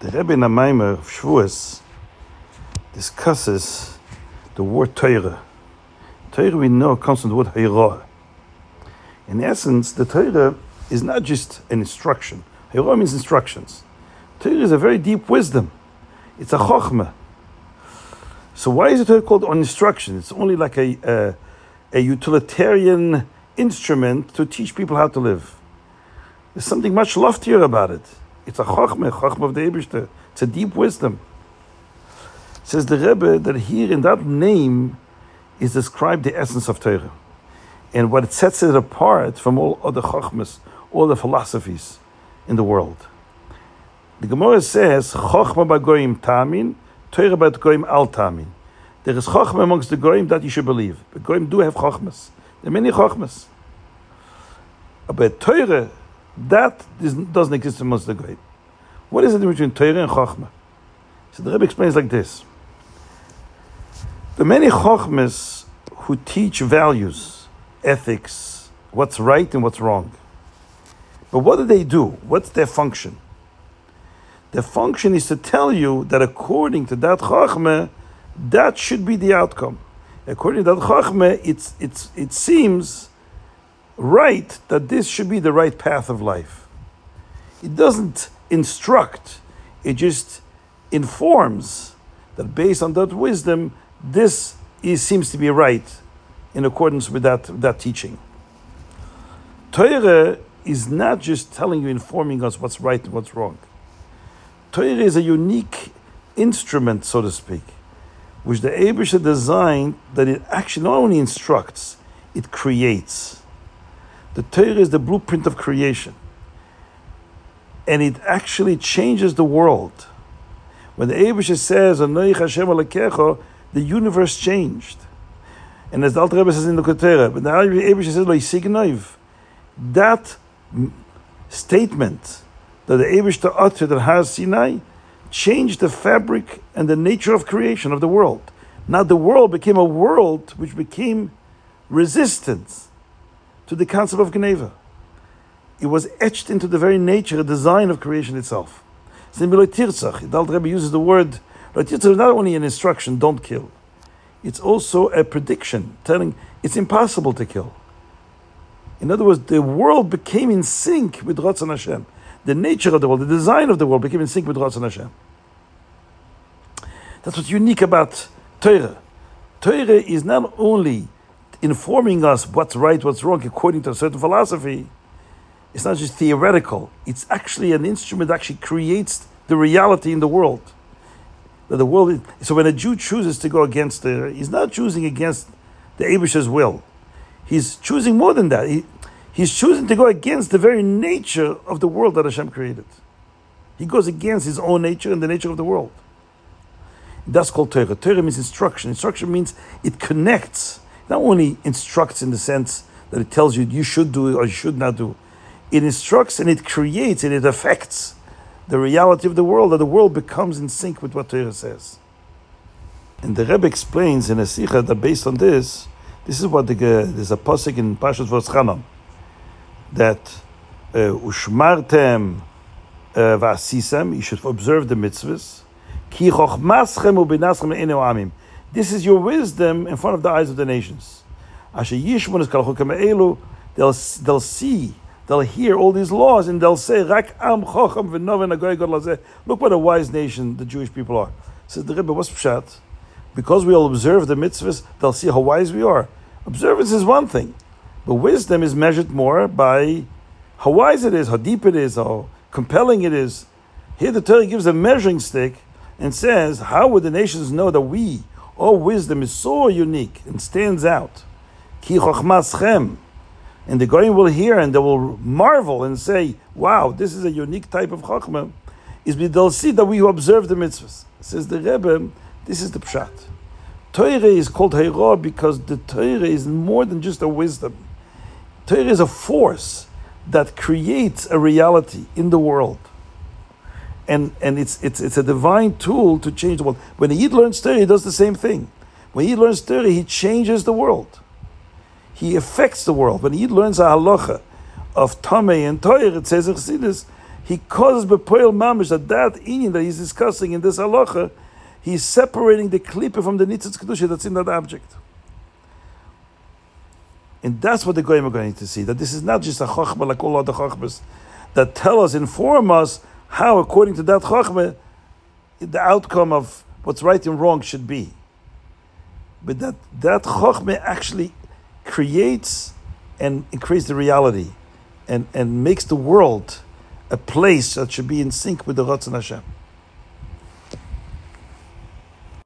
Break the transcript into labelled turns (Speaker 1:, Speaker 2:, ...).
Speaker 1: The Rebbe in Maimer of Shavuos discusses the word Torah. Torah we know comes from the word Hayrah. In essence, the Torah is not just an instruction. Hayrah means instructions. Torah is a very deep wisdom. It's a chokhmah. So why is it called on instruction? It's only like a, a, a utilitarian instrument to teach people how to live. There's something much loftier about it. It's a chokhmah, chokhmah of the Eibishter. It's a deep wisdom. It Says the Rebbe that here in that name is described the essence of Torah. And what sets it apart from all other chokhmas, all the philosophies in the world. The Gemara says, Chokhmah by goyim tamin, Torah by goyim al tamin. There is chokhmah amongst the goyim that you should believe. The goyim do have chokhmas. There are many chokhmas. But Torah that doesn't exist amongst the great. What is the difference between Torah and Chokhmah? So the Rebbe explains like this. The many Chokhmas who teach values, ethics, what's right and what's wrong. But what do they do? What's their function? Their function is to tell you that according to that Chokhmah, that should be the outcome. According to that Chokhmah, it's, it's, it seems right that this should be the right path of life. It doesn't instruct, it just informs that based on that wisdom, this is, seems to be right in accordance with that, that teaching. Torah is not just telling you, informing us what's right and what's wrong. Torah is a unique instrument, so to speak, which the Eibishter designed that it actually not only instructs, it creates. The Torah is the blueprint of creation. And it actually changes the world. When the Abish says, Hashem the universe changed. And as the Alter Rebbe says in the Ketera, when the Abish says, that statement that the Abish uttered at Har Sinai changed the fabric and the nature of creation of the world. Now the world became a world which became resistant to the concept of geneivah. It was etched into the very nature, the design of creation itself. Similar Tirzach, the Rebbe uses the word, is not only an instruction, don't kill. It's also a prediction, telling it's impossible to kill. In other words, the world became in sync with Ratzon Hashem. The nature of the world, the design of the world became in sync with Ratzon Hashem. That's what's unique about Torah. Torah is not only informing us what's right, what's wrong, according to a certain philosophy, it's not just theoretical. It's actually an instrument that actually creates the reality in the world. That the world. Is, so when a Jew chooses to go against the, he's not choosing against the Eibishter's will. He's choosing more than that. He, he's choosing to go against the very nature of the world that Hashem created. He goes against his own nature and the nature of the world. That's called Torah. Torah means instruction. Instruction means it connects not only instructs in the sense that it tells you you should do it or you should not do. It instructs and it creates and it affects the reality of the world, that the world becomes in sync with what Torah says. And the Rebbe explains in a sikha that based on this, this is what the, there's a pasuk in Pashas Voschanan that uh, ushmartem uh, v'asisem, you should observe the mitzvahs. This is your wisdom in front of the eyes of the nations. They'll, they'll see, they'll hear all these laws, and they'll say, Look what a wise nation the Jewish people are. Says the Rebbe, what's pshat? Because we all observe the mitzvahs, they'll see how wise we are. Observance is one thing, but wisdom is measured more by how wise it is, how deep it is, how compelling it is. Here the Torah gives a measuring stick and says, How would the nations know that we Oh, wisdom is so unique and stands out. Ki And the Goyim will hear and they will marvel and say, wow, this is a unique type of Chachma. Is they'll see that we observe the mitzvahs. Says the Rebbe, this is the Pshat. Torah is called Heirah because the Torah is more than just a wisdom. Torah is a force that creates a reality in the world and, and it's, it's, it's a divine tool to change the world. When a Yid learns Torah, he does the same thing. When he learns Torah, he changes the world. He affects the world. When he learns a halacha of Tameh and Torah, it says in he causes bepoil mamish that that inyan that he's discussing in this halacha, he's separating the klipa from the nitzitz kedusha that's in that object. And that's what the goyim are going to see. That this is not just a chachma like all other chachmas that tell us, inform us how, according to that chachma, the outcome of what's right and wrong should be. But that that chachma actually creates and creates the reality, and and makes the world a place that should be in sync with the Ratzon Hashem.